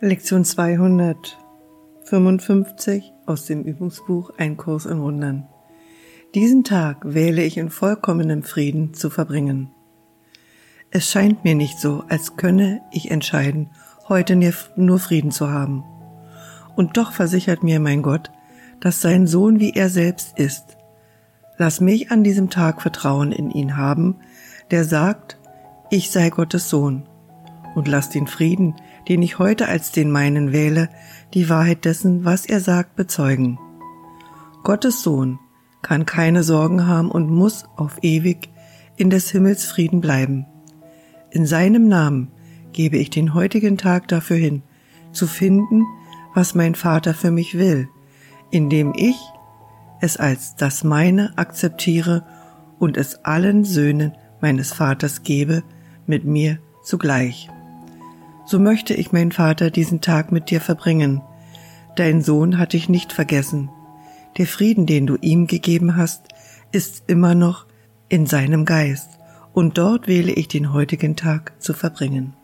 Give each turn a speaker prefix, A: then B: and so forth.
A: Lektion 255 aus dem Übungsbuch Ein Kurs in Wundern. Diesen Tag wähle ich in vollkommenem Frieden zu verbringen. Es scheint mir nicht so, als könne ich entscheiden, heute nur Frieden zu haben. Und doch versichert mir mein Gott, dass sein Sohn wie er selbst ist. Lass mich an diesem Tag Vertrauen in ihn haben, der sagt, ich sei Gottes Sohn. Und lass den Frieden, den ich heute als den meinen wähle, die Wahrheit dessen, was er sagt, bezeugen. Gottes Sohn kann keine Sorgen haben und muss auf ewig in des Himmels Frieden bleiben. In seinem Namen gebe ich den heutigen Tag dafür hin, zu finden, was mein Vater für mich will, indem ich es als das meine akzeptiere und es allen Söhnen meines Vaters gebe, mit mir zugleich so möchte ich, mein Vater, diesen Tag mit dir verbringen. Dein Sohn hat dich nicht vergessen. Der Frieden, den du ihm gegeben hast, ist immer noch in seinem Geist, und dort wähle ich den heutigen Tag zu verbringen.